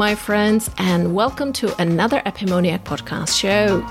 My friends, and welcome to another Epimoniac podcast show.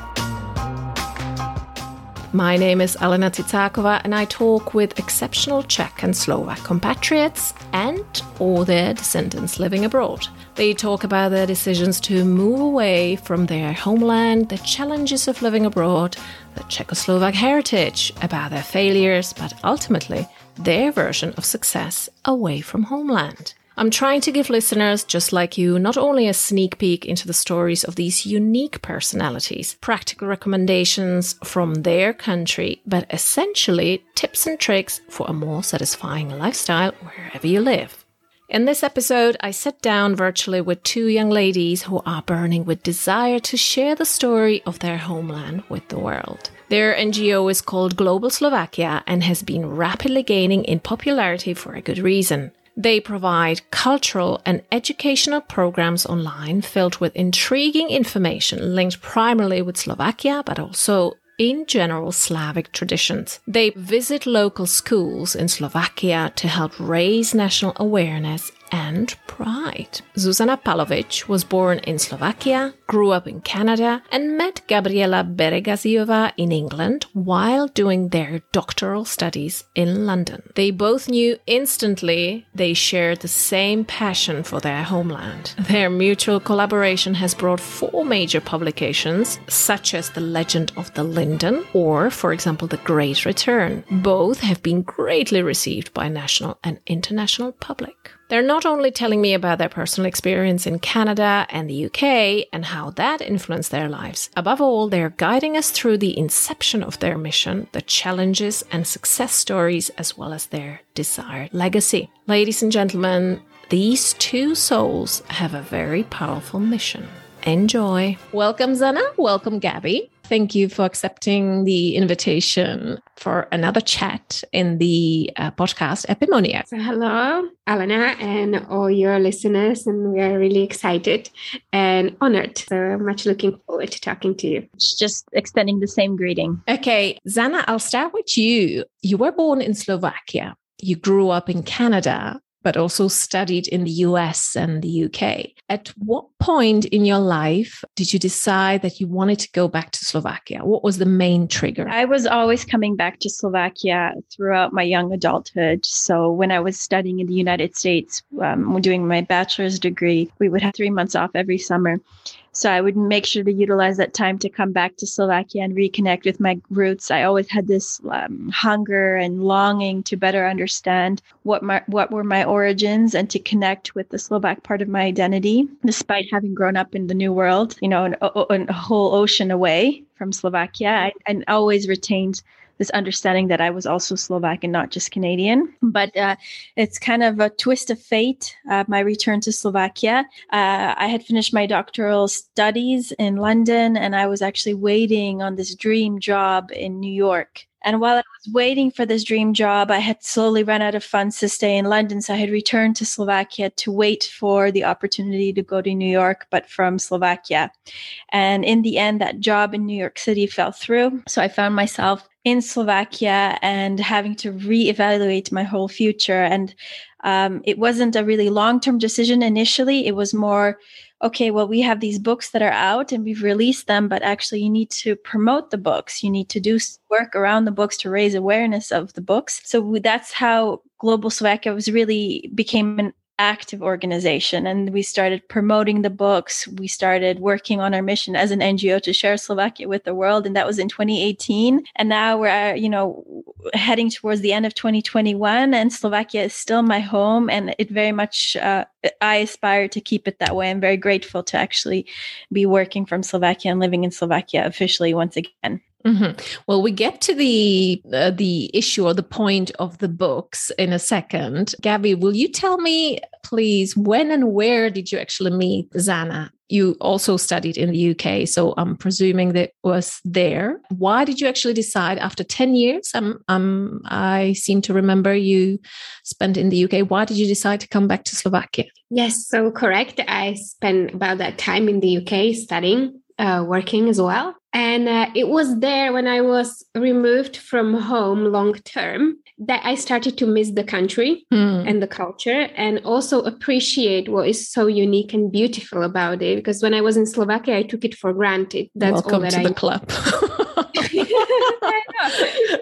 My name is Alena Tsitsakova, and I talk with exceptional Czech and Slovak compatriots and all their descendants living abroad. They talk about their decisions to move away from their homeland, the challenges of living abroad, the Czechoslovak heritage, about their failures, but ultimately their version of success away from homeland. I'm trying to give listeners just like you not only a sneak peek into the stories of these unique personalities, practical recommendations from their country, but essentially tips and tricks for a more satisfying lifestyle wherever you live. In this episode, I sat down virtually with two young ladies who are burning with desire to share the story of their homeland with the world. Their NGO is called Global Slovakia and has been rapidly gaining in popularity for a good reason. They provide cultural and educational programs online filled with intriguing information linked primarily with Slovakia, but also in general Slavic traditions. They visit local schools in Slovakia to help raise national awareness and pride. Zuzana Palovic was born in Slovakia, grew up in Canada, and met Gabriela Bereghazyova in England while doing their doctoral studies in London. They both knew instantly they shared the same passion for their homeland. Their mutual collaboration has brought four major publications, such as The Legend of the Linden or, for example, The Great Return. Both have been greatly received by national and international public. They're not only telling me about their personal experience in Canada and the UK and how that influenced their lives. Above all, they're guiding us through the inception of their mission, the challenges and success stories, as well as their desired legacy. Ladies and gentlemen, these two souls have a very powerful mission. Enjoy. Welcome, Zana. Welcome, Gabby. Thank you for accepting the invitation for another chat in the uh, podcast Epimonia. So hello, Alana, and all your listeners. And we are really excited and honored. So much looking forward to talking to you. Just extending the same greeting. Okay, Zana, I'll start with you. You were born in Slovakia. You grew up in Canada but also studied in the US and the UK. At what point in your life did you decide that you wanted to go back to Slovakia? What was the main trigger? I was always coming back to Slovakia throughout my young adulthood. So when I was studying in the United States, um, doing my bachelor's degree, we would have three months off every summer. So I would make sure to utilize that time to come back to Slovakia and reconnect with my roots. I always had this um, hunger and longing to better understand what my what were my origins and to connect with the Slovak part of my identity, despite having grown up in the New World, you know, an, a whole ocean away from Slovakia. I, I always retained this understanding that I was also Slovak and not just Canadian. But uh, it's kind of a twist of fate. Uh, my return to Slovakia. Uh, I had finished my doctoral studies in London, and I was actually waiting on this dream job in New York. And while I was waiting for this dream job, I had slowly run out of funds to stay in London. So I had returned to Slovakia to wait for the opportunity to go to New York, but from Slovakia. And in the end, that job in New York City fell through. So I found myself in Slovakia and having to reevaluate my whole future. And um, it wasn't a really long term decision initially. It was more, okay, well, we have these books that are out and we've released them, but actually, you need to promote the books. You need to do work around the books to raise awareness of the books. So that's how Global Slovakia was really became an active organization and we started promoting the books. We started working on our mission as an ngo to share slovakia with the world and that was in 2018 and now we're uh, you know heading towards the end of 2021 and slovakia is still my home and it very much uh, i aspire to keep it that way. I'm very grateful to actually be working from slovakia and living in slovakia officially once again Mm-hmm. Well, we get to the uh, the issue or the point of the books in a second. Gabby, will you tell me, please, when and where did you actually meet Zana? You also studied in the UK, so I'm presuming that was there. Why did you actually decide after ten years? Um, um, I seem to remember you spent in the UK. Why did you decide to come back to Slovakia? Yes, so correct. I spent about that time in the UK studying uh, working as well. And uh, it was there when I was removed from home long term that I started to miss the country Hmm. and the culture and also appreciate what is so unique and beautiful about it. Because when I was in Slovakia, I took it for granted. That's all Welcome that to I the club.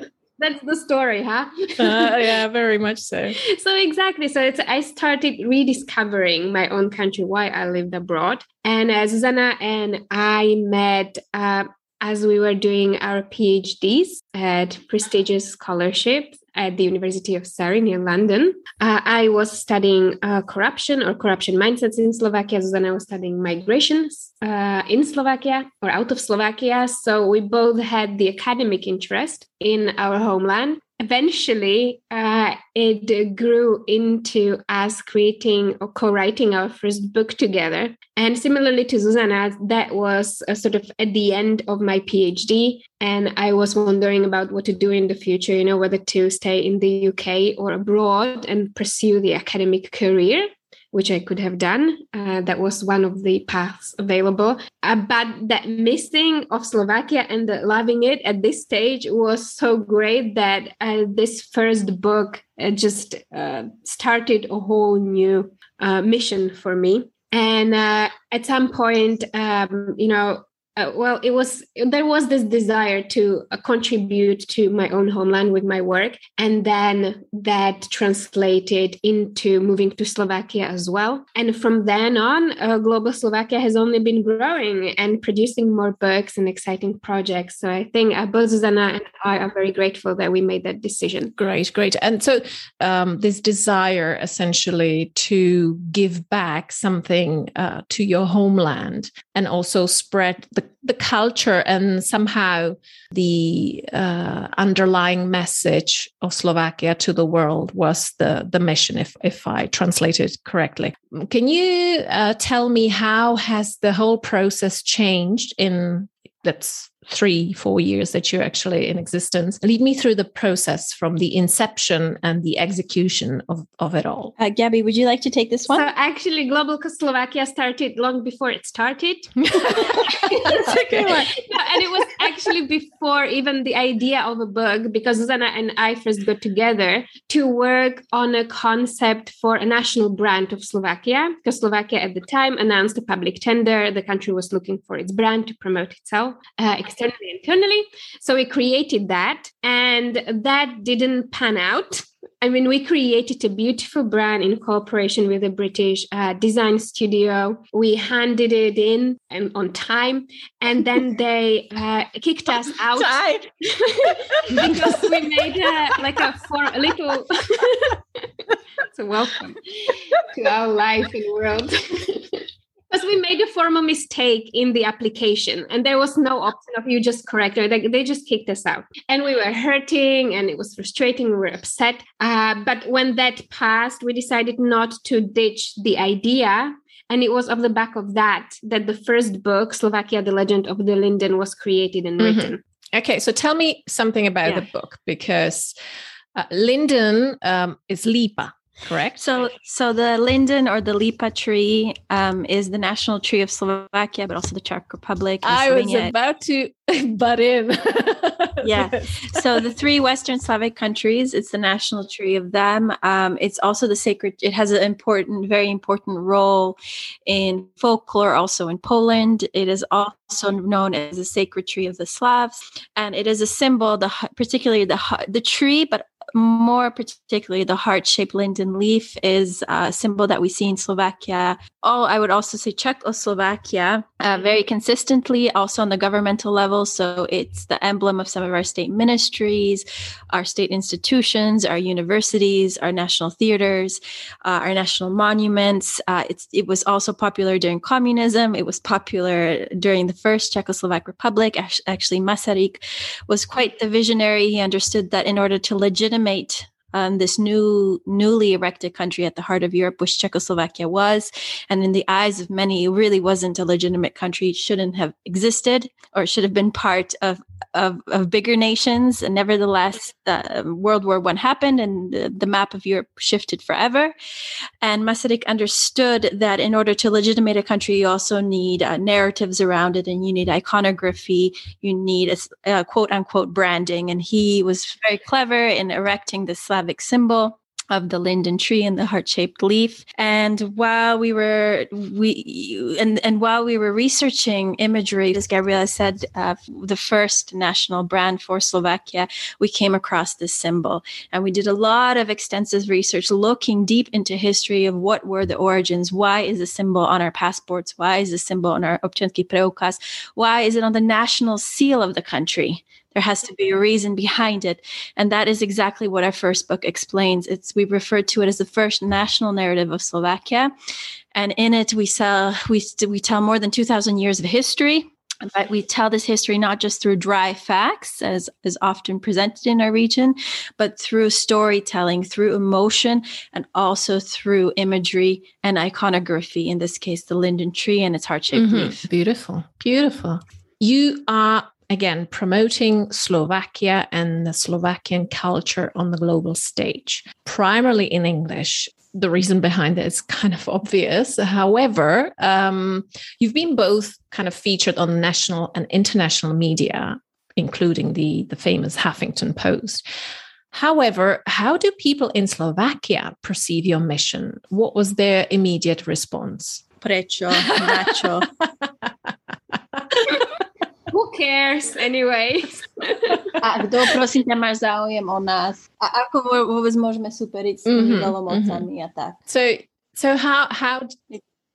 That's the story, huh? Uh, yeah, very much so. so exactly so it's i started rediscovering my own country why i lived abroad and uh, susanna and i met uh, as we were doing our phds at prestigious scholarships at the university of surrey near london. Uh, i was studying uh, corruption or corruption mindsets in slovakia. Susanna was studying migrations uh, in slovakia or out of slovakia. So we both had the academic interest in our homeland eventually uh, it grew into us creating or co-writing our first book together. And similarly to susanna that was uh, sort of at the end of my phd and i was wondering about what to do in the future you know whether to stay in the uk or abroad and pursue the academic career which I could have done. Uh, that was one of the paths available. Uh, but that missing of Slovakia and loving it at this stage was so great that uh, this first book uh, just uh, started a whole new uh, mission for me. And at some point, um, you know, uh, well it was there was this desire to uh, contribute to my own homeland with my work and then that translated into moving to slovakia as well. And from then on uh, global slovakia has only been growing and producing more books and exciting projects. So i think uh, both susanna and i are very grateful that we made that decision. Great great. And so um, this desire essentially to give back something uh, to your homeland and also spread the the culture and somehow the uh, underlying message of Slovakia to the world was the the mission, if if I translate it correctly. Can you uh, tell me how has the whole process changed in that's three, four years that you're actually in existence. Lead me through the process from the inception and the execution of, of it all. Uh, Gabby, would you like to take this one? So actually, Global Slovakia started long before it started. That's a good one. No, and it was actually before even the idea of a book, because Susanna and I first got together to work on a concept for a national brand of Slovakia, because Slovakia at the time announced a public tender. The country was looking for its brand to promote itself. Uh, externally internally so we created that and that didn't pan out I mean, we created a beautiful brand in cooperation with a British uh, design studio. We handed it in and on time, and then they uh, kicked us out because we made a, like a for a little. so welcome to our life and world because we made a formal mistake in the application and there was no option of you just correct it. They, they just kicked us out. And we were hurting and it was frustrating. We were upset. Uh, but when that passed, we decided not to ditch the idea. And it was off the back of that that the first book, Slovakia, the Legend of the Linden, was created and mm-hmm. written. Okay, so tell me something about yeah. the book because uh, Linden um, is Lipa, correct. So so the linden or the lipa tree um, is the national tree of slovakia but also the czech republic i was about to butt in. Yeah. So the three western slavic countries it's the national tree of them. Um, it's also the sacred it has an important very important role in folklore also in poland. It is also known as the sacred tree of the slavs and it is a symbol the particularly the the tree but more particularly the heart-shaped linden leaf is a symbol that we see in Slovakia. Oh, I would also say Czechoslovakia uh, very consistently, also on the governmental level. So it's the emblem of some of our state ministries, our state institutions, our universities, our national theaters, uh, our national monuments. Uh, it was also popular during communism. It was popular during the first Czechoslovak Republic. Actually, Masaryk was quite the visionary. He understood that in order to legitimate um, this new, newly erected country at the heart of Europe, which Czechoslovakia was. And in the eyes of many, it really wasn't a legitimate country. It shouldn't have existed or should have been part of, of, of bigger nations. And nevertheless, the, World War One happened and the, the map of Europe shifted forever. And Masaryk understood that in order to legitimate a country, you also need uh, narratives around it and you need iconography, you need a, a quote unquote branding. And he was very clever in erecting this Slavic symbol of the linden tree and the heart-shaped leaf. And while we were we and and while we were researching imagery as gabriela said uh, the first national brand for slovakia we came across this symbol. And we did a lot of extensive research looking deep into history of what were the origins. Why is the symbol on our passports? Why is the symbol on our občiansky preukaz? Why is it on the national seal of the country there has to be a reason behind it. And that is exactly what our first book explains. It's we refer to it as the first national narrative of Slovakia. And in it we sell we we tell more than 2000 years of history. But we tell this history not just through dry facts, as is often presented in our region, but through storytelling, through emotion, and also through imagery and iconography. In this case, the linden tree and its heart shaped mm-hmm. leaf. Beautiful, beautiful. You are again, promoting Slovakia and the Slovakian culture on the global stage, primarily in English. The reason behind it is kind of obvious. However, um, you've been both kind of featured on national and international media, including the, the famous Huffington Post. However, how do people in Slovakia perceive your mission? What was their immediate response? Prečo? Nacho? Who cares anyways? a kto prosím ťa máš záujem o nás? A ako vôbec môžeme superiť s tými mm-hmm, a tak. So, so how, how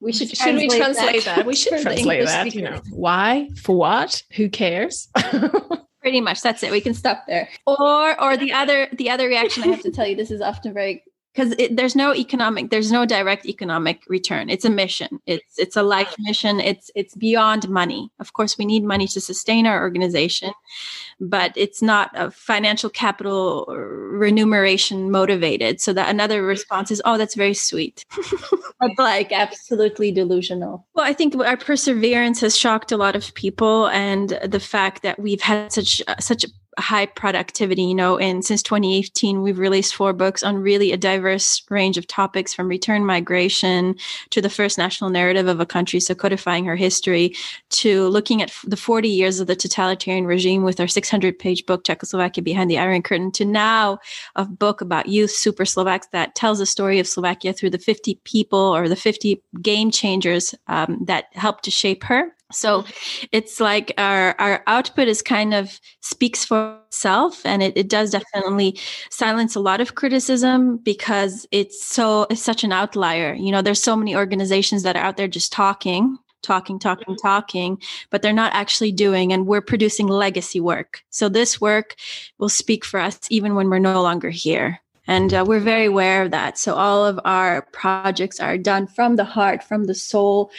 we should, should we translate that? that? We should translate that, you know. Why? For what? Who cares? Pretty much that's it. We can stop there. Or or the other the other reaction I have to tell you, this is often very because there's no economic there's no direct economic return. It's a mission. It's it's a life mission. It's it's beyond money. Of course we need money to sustain our organization but it's not a financial capital uh, remuneration motivated. So that another response is oh that's very sweet. But like absolutely delusional. Well i think our perseverance has shocked a lot of people and the fact that we've had such uh, such high productivity you know and since 2018 we've released four books on really a diverse range of topics from return migration to the first national narrative of a country so codifying her history to looking at the 40 years of the totalitarian regime with our 600 page book czechoslovakia behind the iron curtain to now a book about youth super slovaks that tells the story of slovakia through the 50 people or the 50 game changers um, that helped to shape her so it's like our our output is kind of speaks for itself and it, it does definitely silence a lot of criticism because it's so it's such an outlier. You know, there's so many organizations that are out there just talking talking, talking, talking, but they're not actually doing. And we're producing legacy work. So this work will speak for us even when we're no longer here. And uh, we're very aware of that. So all of our projects are done from the heart, from the soul,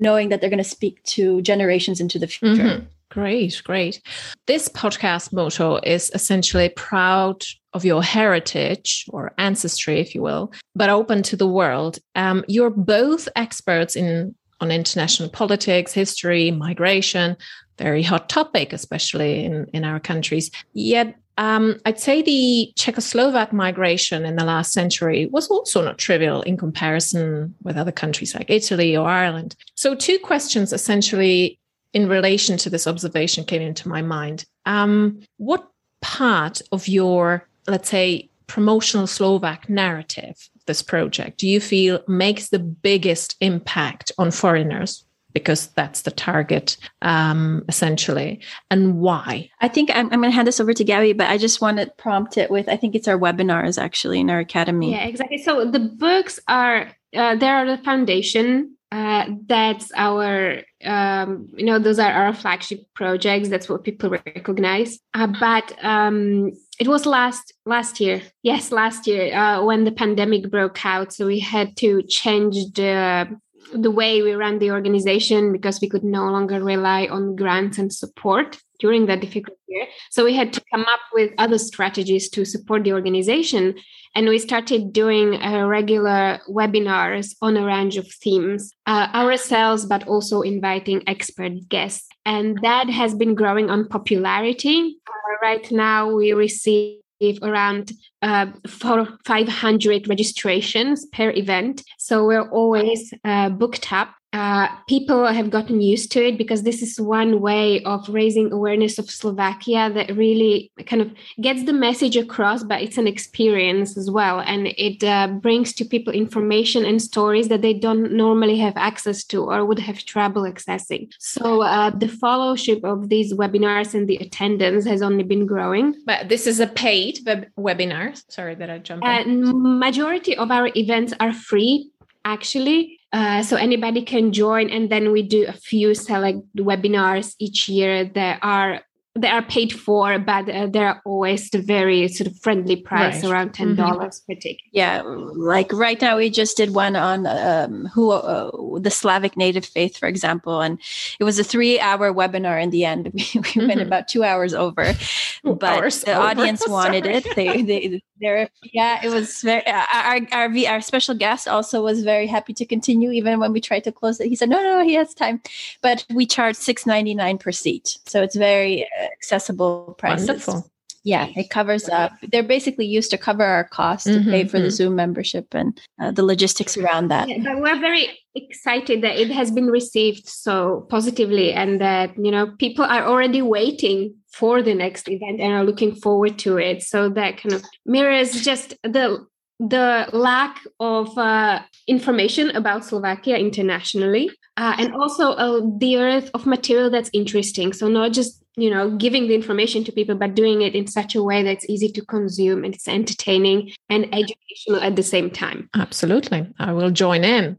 knowing that they're going to speak to generations into the future. Mm-hmm. Great, great. This podcast motto is essentially proud of your heritage or ancestry, if you will, but open to the world. Um, you're both experts in on international politics, history, migration, very hot topic, especially in, in our countries. Yet um, I'd say the Czechoslovak migration in the last century was also not trivial in comparison with other countries like Italy or Ireland. So, two questions essentially in relation to this observation came into my mind. Um, what part of your, let's say, promotional Slovak narrative, this project, do you feel makes the biggest impact on foreigners? Because that's the target um, essentially. And why? I think i'm, I'm going to hand this over to gabby but i just want to prompt it with i think it's our webinars actually in our academy. Yeah exactly. So the books are uh, there are the foundation uh, that's our um, you know those are our flagship projects. That's what people recognize. Uh, but um, it was last last year. Yes last year uh, when the pandemic broke out so we had to change the the way we ran the organization because we could no longer rely on grants and support during that difficult year. So we had to come up with other strategies to support the organization. And we started doing uh, regular webinars on a range of themes uh, ourselves, but also inviting expert guests. And that has been growing on popularity. Uh, right now, we receive around uh, 500 registrations per event. So we're always uh, booked up uh, people have gotten used to it because this is one way of raising awareness of Slovakia that really kind of gets the message across, but it's an experience as well. And it uh, brings to people information and stories that they don't normally have access to or would have trouble accessing. So uh, the fellowship of these webinars and the attendance has only been growing. But this is a paid web- webinar. Sorry that I jumped in. Uh, majority of our events are free actually uh, so anybody can join, and then we do a few select webinars each year that are they are paid for, but uh, they're always the very sort of friendly price, right. around ten mm-hmm. dollars mm-hmm. per ticket. Yeah, like right now we just did one on um, who uh, the Slavic native faith, for example, and it was a three-hour webinar. In the end, we, we mm-hmm. went about two hours over, but hours the over. audience wanted it. They, they there yeah it was very uh, our, our our special guest also was very happy to continue even when we tried to close it he said no no, no he has time but we charge 6.99 per seat so it's very uh, accessible prices Wonderful. yeah it covers up they're basically used to cover our costs mm-hmm, pay for mm-hmm. the zoom membership and uh, the logistics around that yeah, but we're very excited that it has been received so positively and that you know people are already waiting for the next event and are looking forward to it so that kind of mirrors just the the lack of uh, information about Slovakia internationally, uh, and also uh, the earth of material that's interesting. So not just you know giving the information to people, but doing it in such a way that's easy to consume and it's entertaining and educational at the same time. Absolutely, I will join in.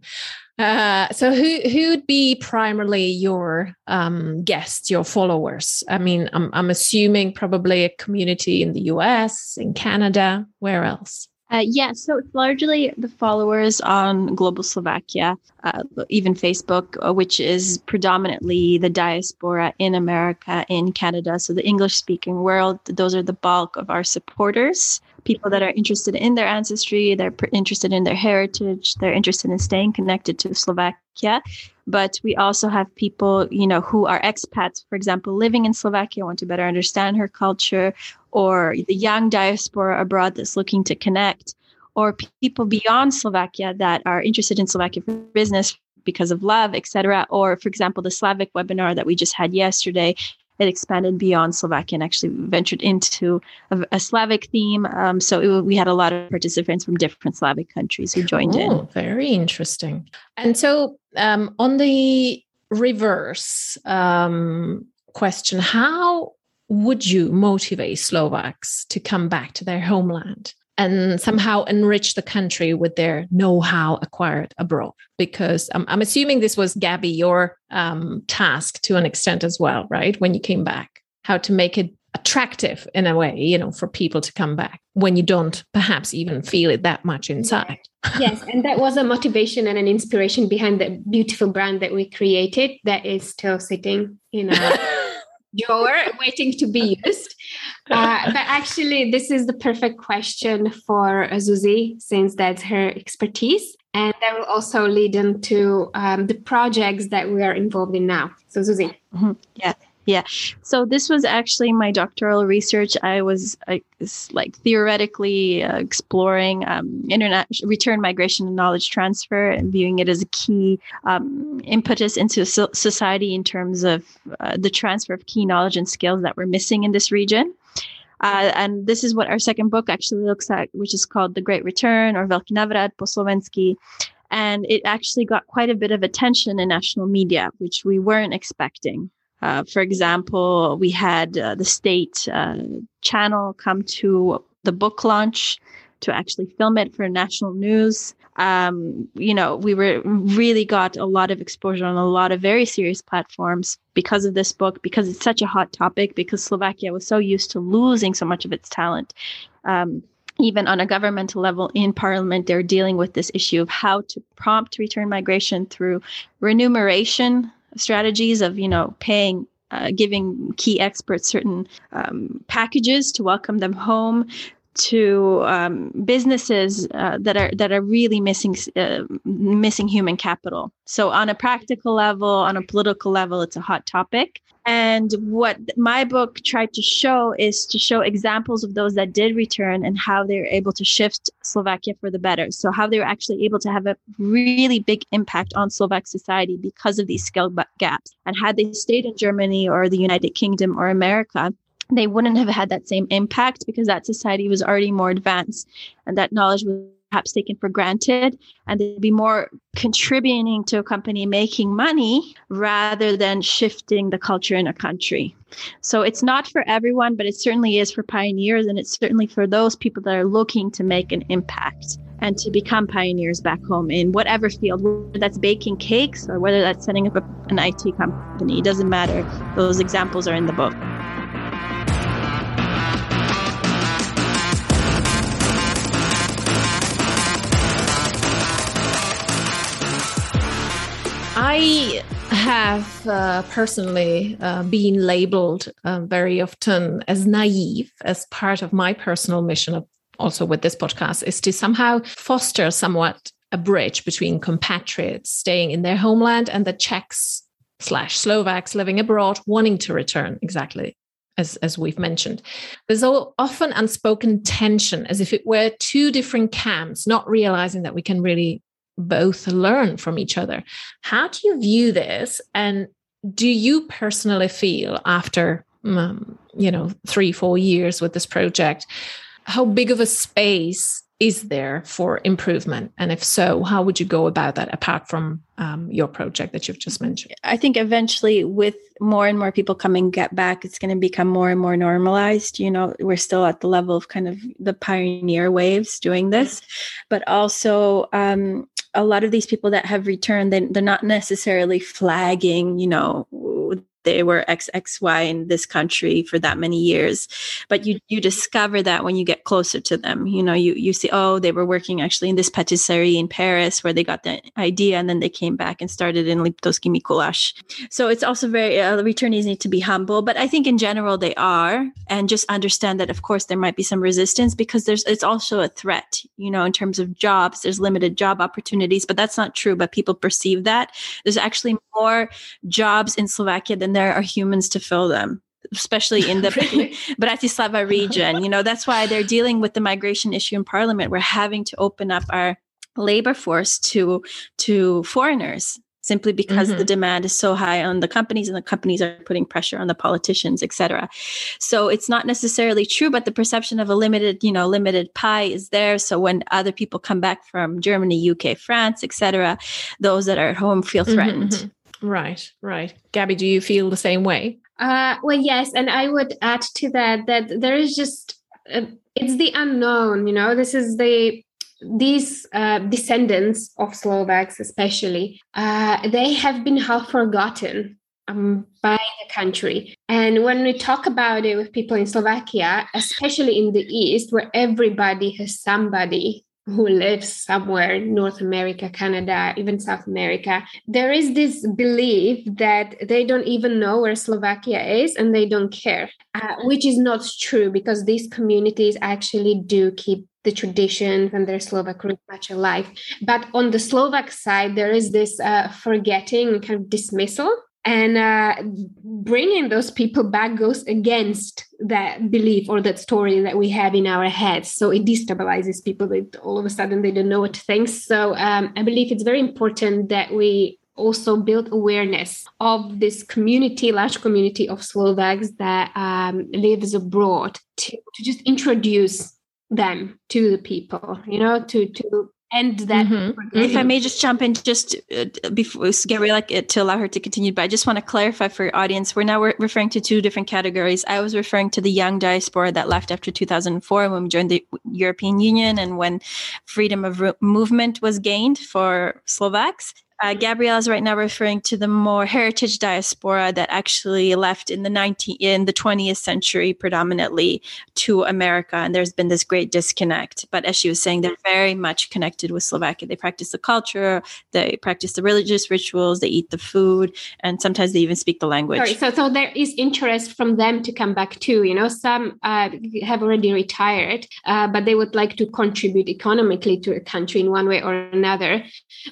Uh, so who who would be primarily your um, guests, your followers? I mean, I'm I'm assuming probably a community in the U.S., in Canada. Where else? Uh, yeah, so it's largely the followers on Global Slovakia, uh, even Facebook, uh, which is predominantly the diaspora in America, in Canada. So the English speaking world, those are the bulk of our supporters people that are interested in their ancestry, they're interested in their heritage, they're interested in staying connected to Slovakia. But we also have people, you know, who are expats, for example, living in Slovakia, want to better understand her culture, or the young diaspora abroad that's looking to connect, or people beyond Slovakia that are interested in Slovakia for business because of love, etc. Or, for example, the Slavic webinar that we just had yesterday it expanded beyond Slovakia and actually ventured into a, a Slavic theme. Um, so it, we had a lot of participants from different Slavic countries who joined oh, in. Very interesting. And so um, on the reverse um, question, how would you motivate Slovaks to come back to their homeland? And somehow enrich the country with their know-how acquired abroad. Because um, i'm assuming this was gabby your um, task to an extent as well right? When you came back. How to make it attractive in a way you know for people to come back when you don't perhaps even feel it that much inside. Yes and that was a motivation and an inspiration behind the beautiful brand that we created that is still sitting in a drawer waiting to be used uh, but actually, this is the perfect question for Zuzi, since that's her expertise. And that will also lead into um, the projects that we are involved in now. So, Zuzi. Mm-hmm. Yeah. Yeah. So this was actually my doctoral research. I was like theoretically uh, exploring um, internet return migration and knowledge transfer and viewing it as a key um, impetus into so- society in terms of uh, the transfer of key knowledge and skills that were missing in this region. Uh, and this is what our second book actually looks at, which is called The Great Return or Veľký Návrat po Slovensky. And it actually got quite a bit of attention in national media, which we weren't expecting. Uh, for example, we had uh, the state uh, channel come to the book launch to actually film it for national news. Um, you know, we were really got a lot of exposure on a lot of very serious platforms because of this book, because it's such a hot topic, because Slovakia was so used to losing so much of its talent. Um, even on a governmental level in parliament, they're dealing with this issue of how to prompt return migration through remuneration strategies of, you know, paying uh, giving key experts certain um, packages to welcome them home to um, businesses uh, that are that are really missing uh, missing human capital. So on a practical level, on a political level, it's a hot topic. And what my book tried to show is to show examples of those that did return and how they were able to shift Slovakia for the better. So how they were actually able to have a really big impact on Slovak society because of these skill gaps. And had they stayed in Germany or the United Kingdom or America, they wouldn't have had that same impact because that society was already more advanced and that knowledge was perhaps taken for granted and they'd be more contributing to a company making money rather than shifting the culture in a country. So it's not for everyone, but it certainly is for pioneers and it's certainly for those people that are looking to make an impact and to become pioneers back home in whatever field, whether that's baking cakes or whether that's setting up an IT company. It doesn't matter. Those examples are in the book. I have uh, personally uh, been labeled uh, very often as naive as part of my personal mission of also with this podcast is to somehow foster somewhat a bridge between compatriots staying in their homeland and the Czechs slash Slovaks living abroad wanting to return exactly as, as we've mentioned. There's often unspoken tension as if it were two different camps, not realizing that we can really both learn from each other. How do you view this? And do you personally feel after, um, you know, three, four years with this project, how big of a space is there for improvement? And if so, how would you go about that apart from um, your project that you've just mentioned? I think eventually, with more and more people coming get back, it's going to become more and more normalized. You know, we're still at the level of kind of the pioneer waves doing this, but also um, a lot of these people that have returned, they, they're not necessarily flagging, you know, they were XXY in this country for that many years. But you you discover that when you get closer to them. You know, you you see, oh, they were working actually in this patisserie in Paris where they got the idea and then they came back and started in Liptovský Mikuláš. So it's also very uh, returnees need to be humble, but I think in general they are and just understand that of course there might be some resistance because there's it's also a threat, you know, in terms of jobs, there's limited job opportunities, but that's not true, but people perceive that. There's actually more jobs in Slovakia than and there are humans to fill them especially in the Bratislava region. You know, that's why they're dealing with the migration issue in parliament. We're having to open up our labor force to to foreigners simply because mm-hmm. the demand is so high on the companies and the companies are putting pressure on the politicians etc so it's not necessarily true but the perception of a limited you know limited pie is there so when other people come back from germany uk france etc those that are at home feel mm-hmm, threatened mm-hmm. Right, right. Gabby, do you feel the same way? Uh, well, yes, and I would add to that that there is just uh, it's the unknown. You know, this is the these uh, descendants of Slovaks, especially, uh, they have been half forgotten um, by the country. And when we talk about it with people in Slovakia, especially in the East, where everybody has somebody who lives somewhere north america canada even south america there is this belief that they don't even know where slovakia is and they don't care uh, which is not true because these communities actually do keep the traditions and their Slovak roots much alive. But on the Slovak side, there is this uh, forgetting, kind of dismissal and uh, bringing those people back goes against that belief or that story that we have in our heads. So it destabilizes people that all of a sudden they don't know what to think. So um, i believe it's very important that we also build awareness of this community large community of slovaks that um, lives abroad to, to just introduce them to the people you know to to and that mm-hmm. if i may just jump in just uh, before gabriela uh, to allow her to continue but i just want to clarify for your audience we're now re- referring to two different categories. I was referring to the young diaspora that left after 2004 when we joined the european union and when freedom of re- movement was gained for slovaks uh, Gabrielle is right now referring to the more heritage diaspora that actually left in the 19 in the 20th century predominantly to America, and there's been this great disconnect. But as she was saying, they're very much connected with Slovakia. They practice the culture, they practice the religious rituals, they eat the food, and sometimes they even speak the language. Sorry, so so there is interest from them to come back too. You know, some uh, have already retired, uh, but they would like to contribute economically to a country in one way or another.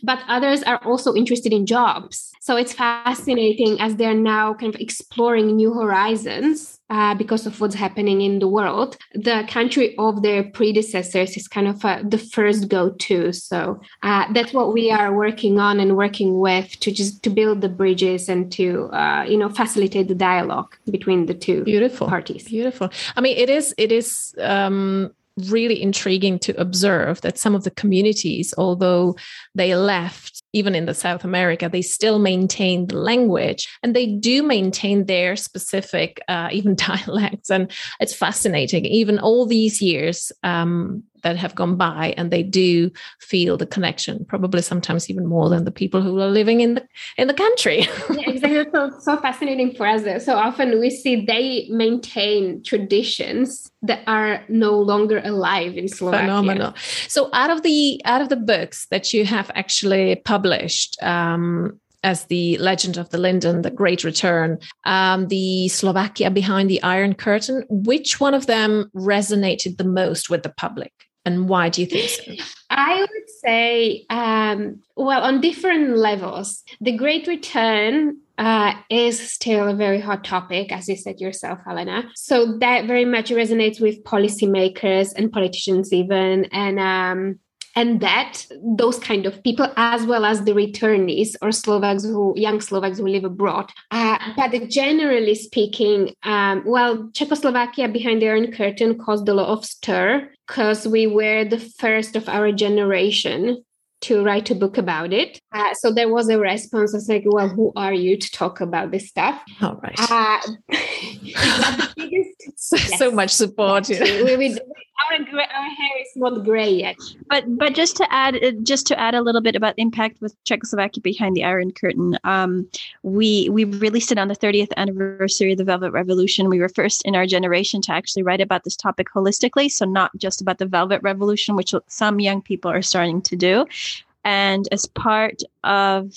But others are also also interested in jobs. So it's fascinating as they're now kind of exploring new horizons uh, because of what's happening in the world. The country of their predecessors is kind of uh, the first go-to. So uh, that's what we are working on and working with to just to build the bridges and to uh, you know facilitate the dialogue between the two beautiful parties. Beautiful. I mean, it is it is. Um, really intriguing to observe that some of the communities, although they left even in the South America, they still maintain the language and they do maintain their specific, uh, even dialects. And it's fascinating, even all these years um, that have gone by, and they do feel the connection, probably sometimes even more than the people who are living in the in the country. yeah, exactly. So, so fascinating for us. So often we see they maintain traditions that are no longer alive in Slovakia. Phenomenal. So out of the out of the books that you have actually published published um, as the Legend of the Linden, The Great Return, um, the Slovakia Behind the Iron Curtain. Which one of them resonated the most with the public? And why do you think so? I would say, um, well, on different levels. The Great Return uh, is still a very hot topic, as you said yourself, Helena. So that very much resonates with policymakers and politicians, even. And um, and that those kind of people as well as the returnees or slovaks who young slovaks who live abroad uh, but generally speaking um, well czechoslovakia behind the iron curtain caused a lot of stir because we were the first of our generation to write a book about it. Uh, so there was a response. I was like, well, who are you to talk about this stuff? All right. Uh, biggest, so, yes, so, much support. Yes, we, we, our, our hair is not gray yet. But but just to add uh, just to add a little bit about impact with Czechoslovakia behind the Iron Curtain, um, we we released it on the 30th anniversary of the Velvet Revolution. We were first in our generation to actually write about this topic holistically, so not just about the Velvet Revolution, which some young people are starting to do. And as part of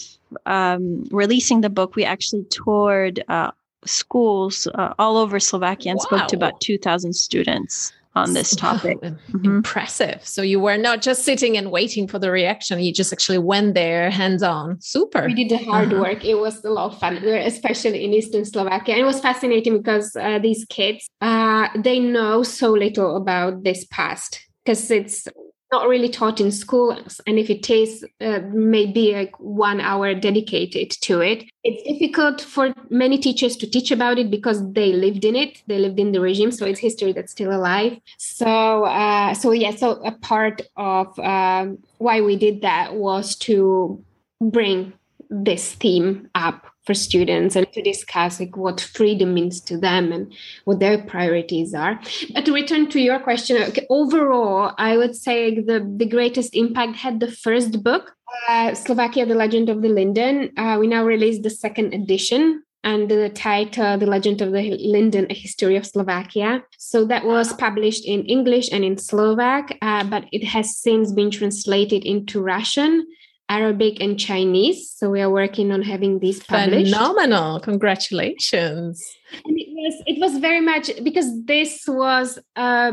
um, releasing the book, we actually toured uh, schools uh, all over Slovakia and wow. spoke to about 2,000 students on this topic. Mm-hmm. Impressive. So you were not just sitting and waiting for the reaction, you just actually went there hands on. Super. We did the hard uh-huh. work. It was a lot of fun, especially in Eastern Slovakia. And it was fascinating because uh, these kids, uh, they know so little about this past because it's not really taught in schools and if it is uh, maybe like one hour dedicated to it it's difficult for many teachers to teach about it because they lived in it they lived in the regime so it's history that's still alive. So uh, so yeah so a part of um, why we did that was to bring this theme up for students and to discuss like what freedom means to them and what their priorities are. But to return to your question, okay, overall, I would say the, the greatest impact had the first book, uh, Slovakia, The Legend of the Linden. Uh, we now released the second edition and the title the legend of the linden a history of slovakia so that was published in english and in slovak uh, but it has since been translated into russian Arabic and Chinese. So we are working on having these published. Phenomenal! Congratulations. And it was it was very much because this was uh,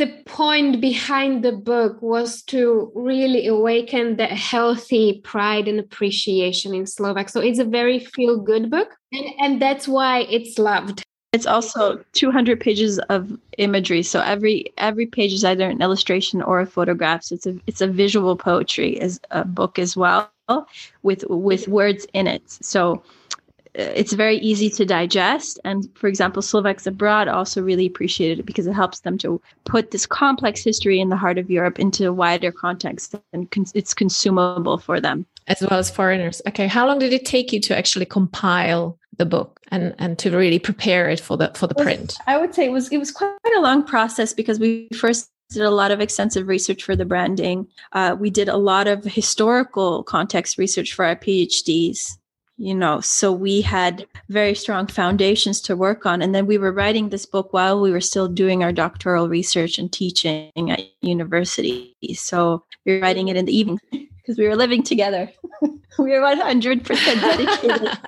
the point behind the book was to really awaken the healthy pride and appreciation in Slovak. So it's a very feel good book, and, and that's why it's loved. It's also 200 pages of imagery. So every every page is either an illustration or a photograph. So it's a it's a visual poetry as a book as well with with words in it. So uh, it's very easy to digest. And for example, Slovaks abroad also really appreciated it because it helps them to put this complex history in the heart of Europe into a wider context and it's consumable for them. As well as foreigners. Okay. How long did it take you to actually compile the book and and to really prepare it for the for the print i would say it was it was quite a long process because we first did a lot of extensive research for the branding. Uh, we did a lot of historical context research for our PhDs you know so we had very strong foundations to work on and then we were writing this book while we were still doing our doctoral research and teaching at university so we were writing it in the evening because we were living together we were 100% dedicated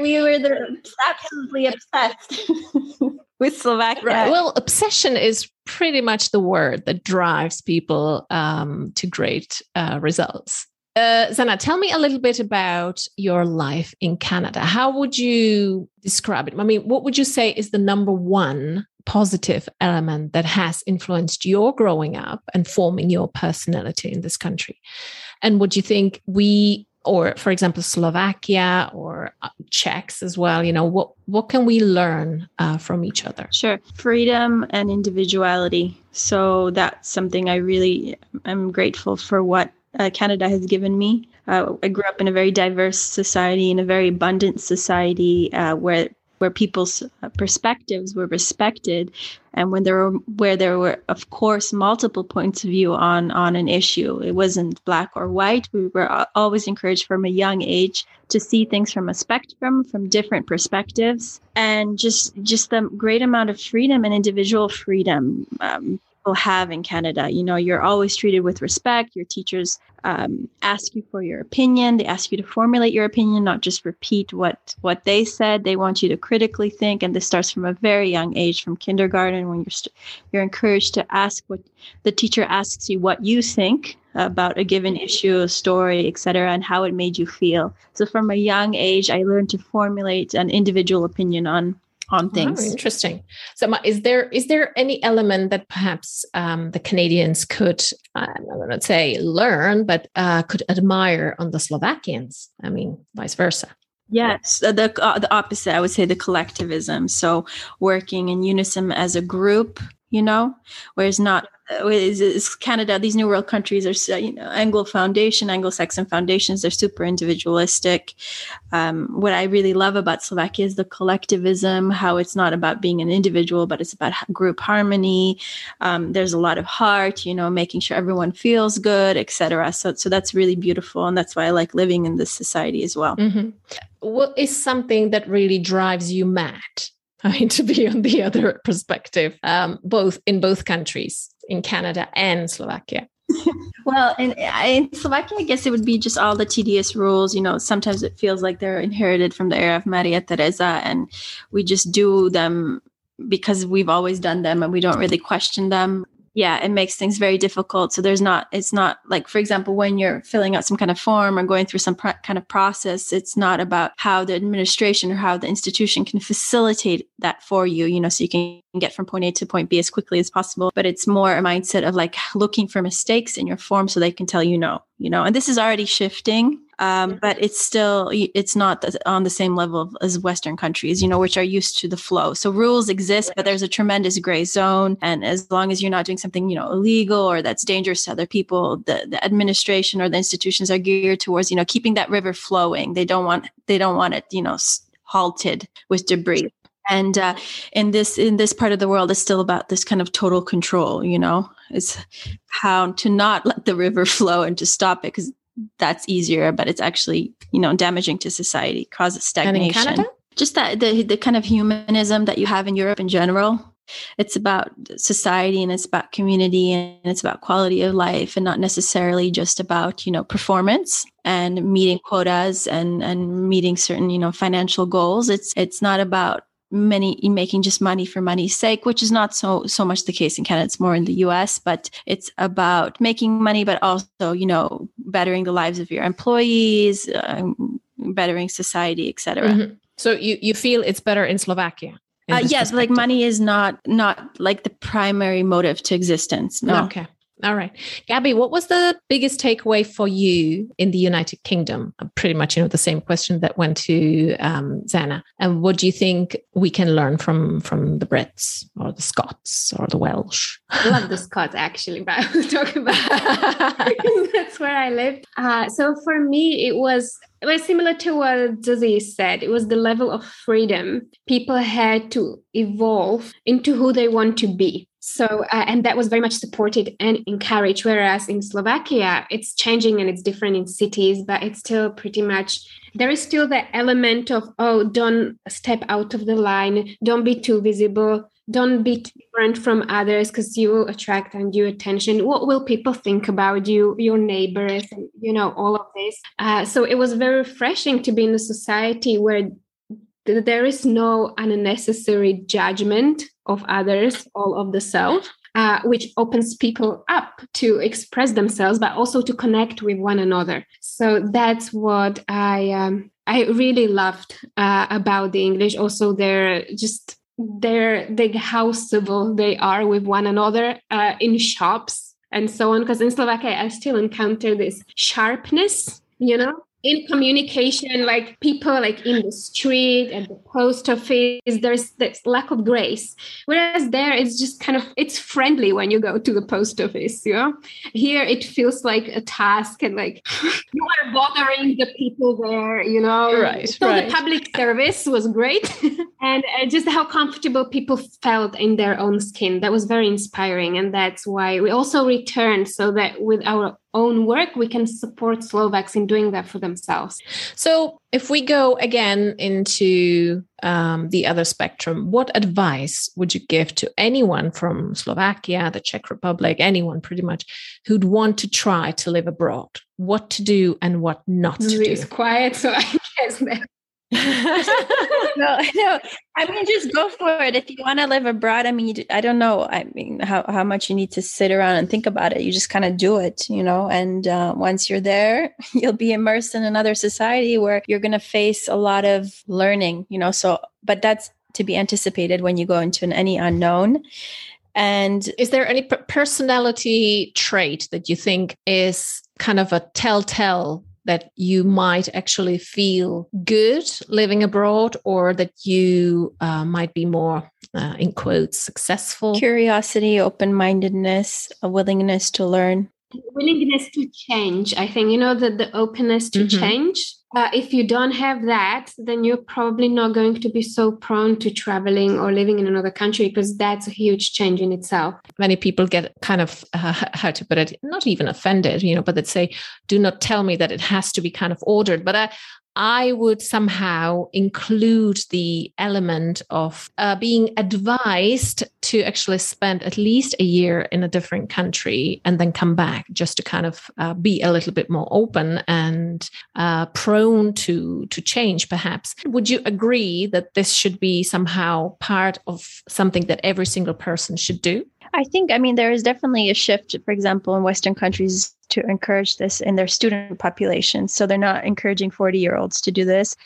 we were the, absolutely obsessed with Slovakia. Right. Well, obsession is pretty much the word that drives people um, to great uh, results. Uh, Zana, tell me a little bit about your life in Canada. How would you describe it? I mean, what would you say is the number one positive element that has influenced your growing up and forming your personality in this country? And would you think we, or for example, Slovakia or uh, Czechs as well, you know, what, what can we learn uh, from each other? Sure. Freedom and individuality. So that's something I really am grateful for what uh, Canada has given me. Uh, I grew up in a very diverse society, in a very abundant society uh, where where people's uh, perspectives were respected, and when there were where there were, of course, multiple points of view on on an issue. It wasn't black or white. We were always encouraged from a young age to see things from a spectrum, from different perspectives, and just just the great amount of freedom and individual freedom. Um, people have in Canada. You know, you're always treated with respect. Your teachers um, ask you for your opinion. They ask you to formulate your opinion, not just repeat what what they said. They want you to critically think, and this starts from a very young age, from kindergarten, when you're you st- you're encouraged to ask what the teacher asks you what you think about a given issue, a story, etc., and how it made you feel. So from a young age, I learned to formulate an individual opinion on on things. Oh, interesting. So, is there is there any element that perhaps um, the Canadians could, uh, let's say, learn, but uh, could admire on the Slovakians? I mean, vice versa. Yes, the uh, the opposite. I would say the collectivism. So, working in unison as a group, you know, whereas not is, is Canada, these New World countries are, you know, Anglo Foundation, Anglo-Saxon foundations, they're super individualistic. Um, what I really love about Slovakia is the collectivism, how it's not about being an individual, but it's about group harmony. Um, there's a lot of heart, you know, making sure everyone feels good, etc. So, so that's really beautiful, and that's why I like living in this society as well. Mm-hmm. What is something that really drives you mad? I mean, to be on the other perspective, um, both in both countries, in Canada and Slovakia. well, in, in Slovakia, I guess it would be just all the tedious rules. You know, sometimes it feels like they're inherited from the era of Maria Theresa, and we just do them because we've always done them and we don't really question them yeah it makes things very difficult. So there's not it's not like for example when you're filling out some kind of form or going through some pr- kind of process it's not about how the administration or how the institution can facilitate that for you you know so you can get from point a to point b as quickly as possible. But it's more a mindset of like looking for mistakes in your form so they can tell you no you know? And this is already shifting um, but it's still it's not on the same level as western countries you know which are used to the flow. So rules exist but there's a tremendous gray zone. And as long as you're not doing something you know illegal or that's dangerous to other people the, the administration or the institutions are geared towards you know keeping that river flowing. They don't want they don't want it you know halted with debris. And uh, in this in this part of the world it's still about this kind of total control you know? It's how to not let the river flow and to stop it because that's easier, but it's actually, you know, damaging to society, causes stagnation. Just that the the kind of humanism that you have in Europe in general. It's about society and it's about community and it's about quality of life and not necessarily just about, you know, performance and meeting quotas and and meeting certain, you know, financial goals. It's it's not about many making just money for money's sake which is not so so much the case in canada. It's more in the us but it's about making money but also you know bettering the lives of your employees um, bettering society etc mm-hmm. so you you feel it's better in slovakia uh, yes like money is not not like the primary motive to existence no. Okay all right. Gabby, what was the biggest takeaway for you in the United Kingdom? Pretty much, you know, the same question that went to um, Zana. And what do you think we can learn from from the Brits or the Scots or the Welsh? I love the Scots actually, but I talking about that's where I lived. Uh, so for me, it was it was similar to what Zuzi said. It was the level of freedom. People had to evolve into who they want to be So, uh, and that was very much supported and encouraged. Whereas in Slovakia, it's changing and it's different in cities, but it's still pretty much, there is still the element of, oh, don't step out of the line, don't be too visible, don't be different from others because you will attract undue attention what will people think about you your neighbors and you know all of this uh, so it was very refreshing to be in a society where there is no unnecessary judgment of others all of the self uh, which opens people up to express themselves but also to connect with one another. So that's what i um, i really loved uh, about the english. Also they're just they're they how civil they are with one another uh, in shops and so on. Because in slovakia i still encounter this sharpness you know in communication like people like in the street at the post office there's this lack of grace. Whereas there it's just kind of it's friendly when you go to the post office you know? Here it feels like a task and like you are bothering the people there you know? Right so right. the public service was great. And uh, just how comfortable people felt in their own skin that was very inspiring. And that's why we also returned so that with our own work, we can support Slovaks in doing that for themselves. So, if we go again into um, the other spectrum, what advice would you give to anyone from Slovakia, the Czech Republic, anyone pretty much who'd want to try to live abroad? What to do and what not to do? It's quiet, so I guess that no, no. I mean, just go for it. If you want to live abroad, I mean, I don't know. I mean, how, how much you need to sit around and think about it. You just kind of do it, you know. And uh, once you're there, you'll be immersed in another society where you're going to face a lot of learning, you know. So, but that's to be anticipated when you go into an any unknown. And is there any personality trait that you think is kind of a telltale that you might actually feel good living abroad or that you uh, might be more uh, in quotes successful? Curiosity open-mindedness a willingness to learn. Willingness to change i think you know that the openness to mm-hmm. change uh, if you don't have that then you're probably not going to be so prone to traveling or living in another country because that's a huge change in itself. Many people get kind of uh, how to put it not even offended you know but they say do not tell me that it has to be kind of ordered. But i I would somehow include the element of uh, being advised to actually spend at least a year in a different country and then come back just to kind of uh, be a little bit more open and uh, prone to to change perhaps. Would you agree that this should be somehow part of something that every single person should do I think, I mean, there is definitely a shift, for example, in Western countries to encourage this in their student population. So they're not encouraging 40 year olds to do this,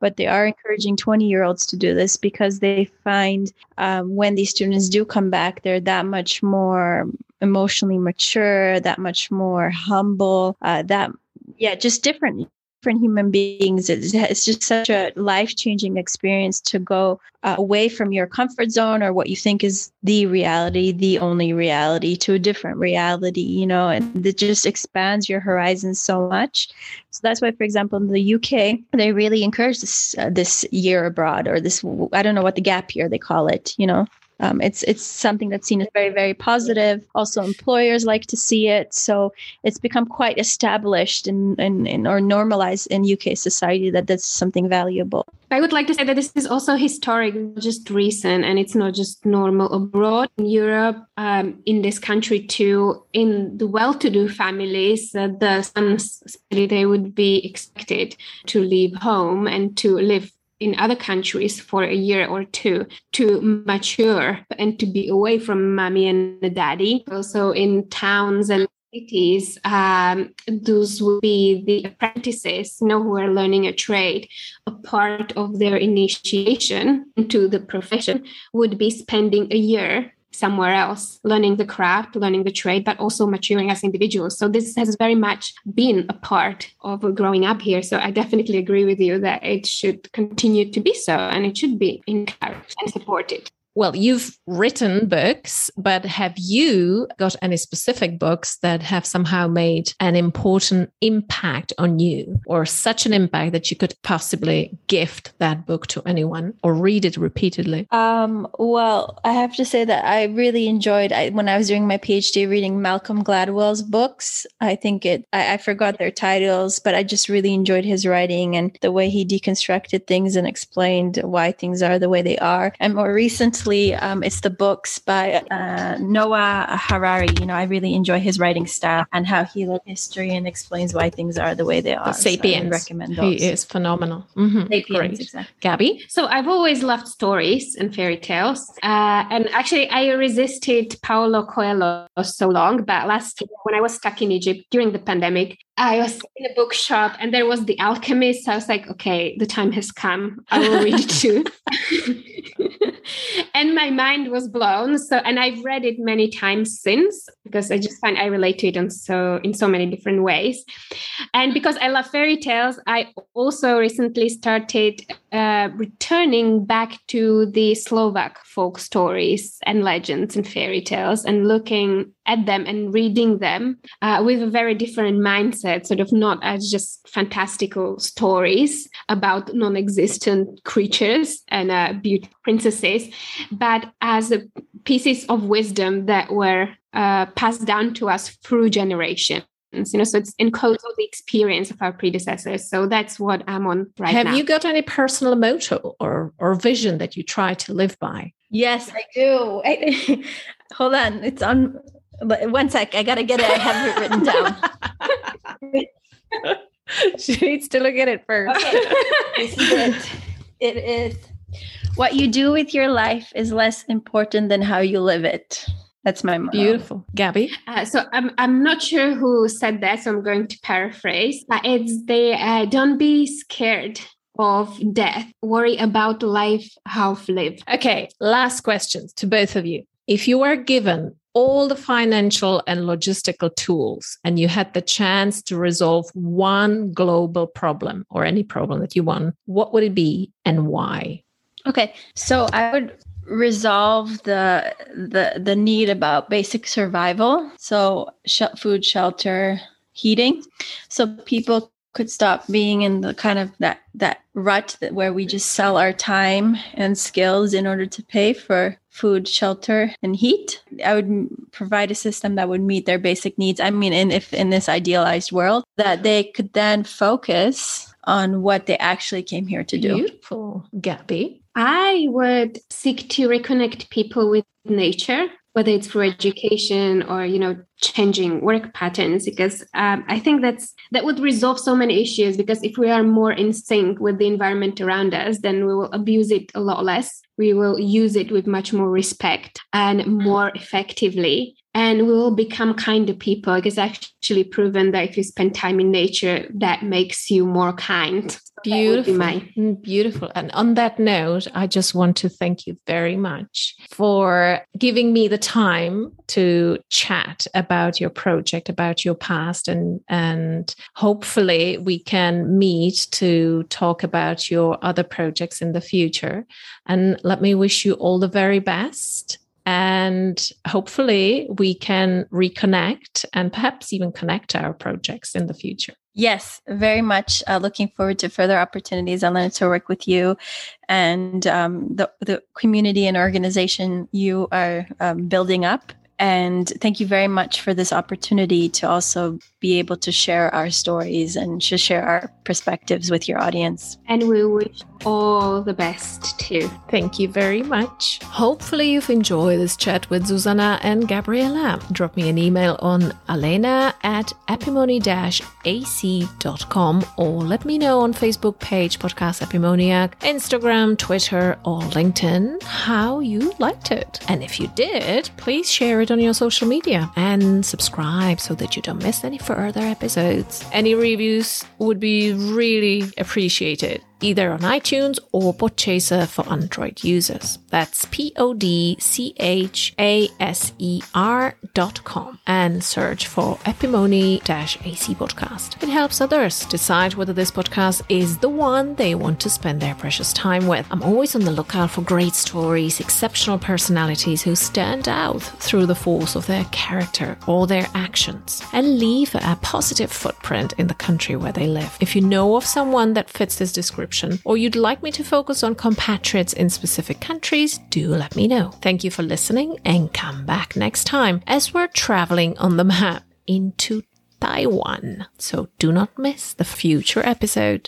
but they are encouraging 20 year olds to do this because they find um, when these students do come back, they're that much more emotionally mature, that much more humble, uh, that, yeah, just different different human beings. It's, it's just such a life changing experience to go uh, away from your comfort zone or what you think is the reality, the only reality, to a different reality, you know, and it just expands your horizons so much. So that's why, for example, in the UK, they really encourage this uh, this year abroad or this I don't know what the gap year they call it, you know, um, it's it's something that's seen as very very positive. Also, employers like to see it, so it's become quite established in, in, in, or normalized in UK society that that's something valuable. I would like to say that this is also historic, just recent, and it's not just normal abroad in Europe, um, in this country too. In the well-to-do families, uh, the sons they would be expected to leave home and to live in other countries for a year or two to mature and to be away from mommy and daddy. Also in towns and cities, um, those will be the apprentices, you know, who are learning a trade. A part of their initiation into the profession would be spending a year somewhere else, learning the craft, learning the trade, but also maturing as individuals. So this has very much been a part of growing up here. So I definitely agree with you that it should continue to be so and it should be encouraged and supported. Well, you've written books, but have you got any specific books that have somehow made an important impact on you or such an impact that you could possibly gift that book to anyone or read it repeatedly? Um, well, I have to say that I really enjoyed I, when I was doing my PhD reading Malcolm Gladwell's books. I think it, I, I forgot their titles, but I just really enjoyed his writing and the way he deconstructed things and explained why things are the way they are. And more recently, um, it's the books by uh, Noah Harari. You know, I really enjoy his writing style and how he looks history and explains why things are the way they are. The Sapiens. So recommend those. He is phenomenal. Mm-hmm. Sapiens, Great. Exactly. Gabby? So I've always loved stories and fairy tales. Uh, and actually, I resisted Paulo Coelho so long, but last year when I was stuck in Egypt during the pandemic, I was in a bookshop and there was The Alchemist. I was like, okay, the time has come. I will read it too. and my mind was blown. So, and I've read it many times since because I just find I relate to it in so in so many different ways. And because I love fairy tales, I also recently started uh, returning back to the Slovak folk stories and legends and fairy tales and looking at them and reading them uh, with a very different mindset, sort of not as just fantastical stories about non existent creatures and uh, princesses, but as pieces of wisdom that were uh, passed down to us through generations you know so it's encodes all the experience of our predecessors. So that's what i'm on right have now. Have you got any personal motto or or vision that you try to live by? Yes i do. I, hold on it's on one sec i gotta get it i have it written down. She needs to look at it first. Okay. this is it. It is what you do with your life is less important than how you live it. That's my motto. Beautiful. Gabby? Uh, so I'm, I'm not sure who said that, so I'm going to paraphrase. But it's the uh, don't be scared of death. Worry about life half lived. Okay, last questions to both of you. If you were given all the financial and logistical tools and you had the chance to resolve one global problem or any problem that you want, what would it be and why? Okay, so I would resolve the the the need about basic survival. So sh- food, shelter, heating, so people could stop being in the kind of that that rut that where we just sell our time and skills in order to pay for food, shelter, and heat. I would provide a system that would meet their basic needs. I mean, in if in this idealized world, that they could then focus on what they actually came here to do. Beautiful, Gabby. I would seek to reconnect people with nature, whether it's through education or you know changing work patterns. Because um, I think that's that would resolve so many issues. Because if we are more in sync with the environment around us, then we will abuse it a lot less. We will use it with much more respect and more effectively and we will become kinder people. It's actually proven that if you spend time in nature, that makes you more kind. Beautiful. My- mm, Beautiful. And on that note, I just want to thank you very much for giving me the time to chat about your project, about your past, and and hopefully we can meet to talk about your other projects in the future. And let me wish you all the very best and hopefully we can reconnect and perhaps even connect our projects in the future. Yes, very much uh, looking forward to further opportunities. Learned to work with you and um, the, the community and organization you are um, building up. And thank you very much for this opportunity to also be able to share our stories and to share our perspectives with your audience. And we wish all the best too. Thank you very much. Hopefully, you've enjoyed this chat with Susanna and Gabriela. Drop me an email on alena at epimony ac.com or let me know on Facebook page Podcast Epimoniac, Instagram, Twitter, or LinkedIn how you liked it. And if you did, please share it on your social media and subscribe so that you don't miss any further episodes. Any reviews would be really appreciated. Either on iTunes or Podchaser for Android users. That's P O D C H A S E R dot com and search for Epimoniac podcast. It helps others decide whether this podcast is the one they want to spend their precious time with. I'm always on the lookout for great stories, exceptional personalities who stand out through the force of their character or their actions and leave a positive footprint in the country where they live. If you know of someone that fits this description or you'd like me to focus on compatriots in specific countries, do let me know. Thank you for listening and come back next time as we're traveling on the map into Taiwan. So do not miss the future episode.